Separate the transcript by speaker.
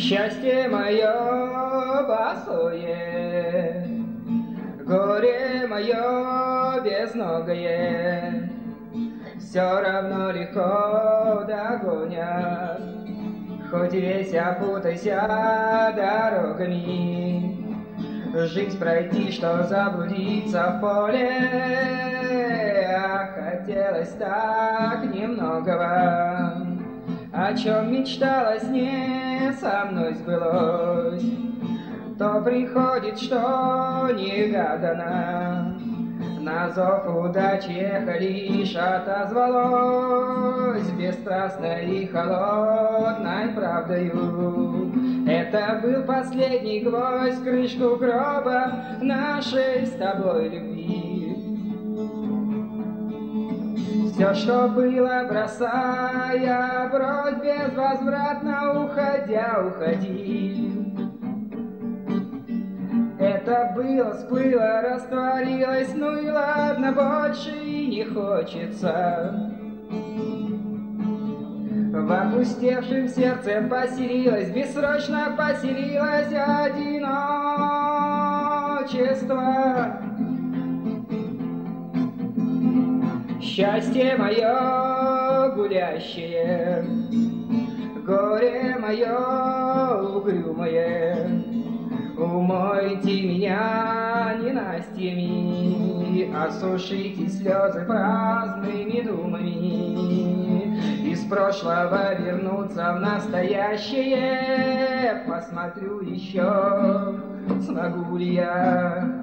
Speaker 1: Счастье мое босое, Горе мое безногое, Все равно легко догонят, Хоть весь опутайся дорогами. Жизнь пройти, что заблудиться в поле, А хотелось так немногого, О чем мечталось, не со мной сбылось, То приходит, что негаданно, на зов удачи эхо лишь отозвалось Бесстрастной и холодной правдою. Это был последний гвоздь крышку гроба нашей с тобой любви. Все, что было, бросая, брось безвозвратно, уходя, уходи. Это было, всплыло, растворилось, ну и ладно, больше и не хочется. В опустевшем сердце поселилось, бессрочно поселилось одиночество. Счастье мое гулящее, горе мое угрюмое, Умойте меня ненастьями, Осушите слезы праздными думами. Из прошлого вернуться в настоящее, Посмотрю еще, смогу ли я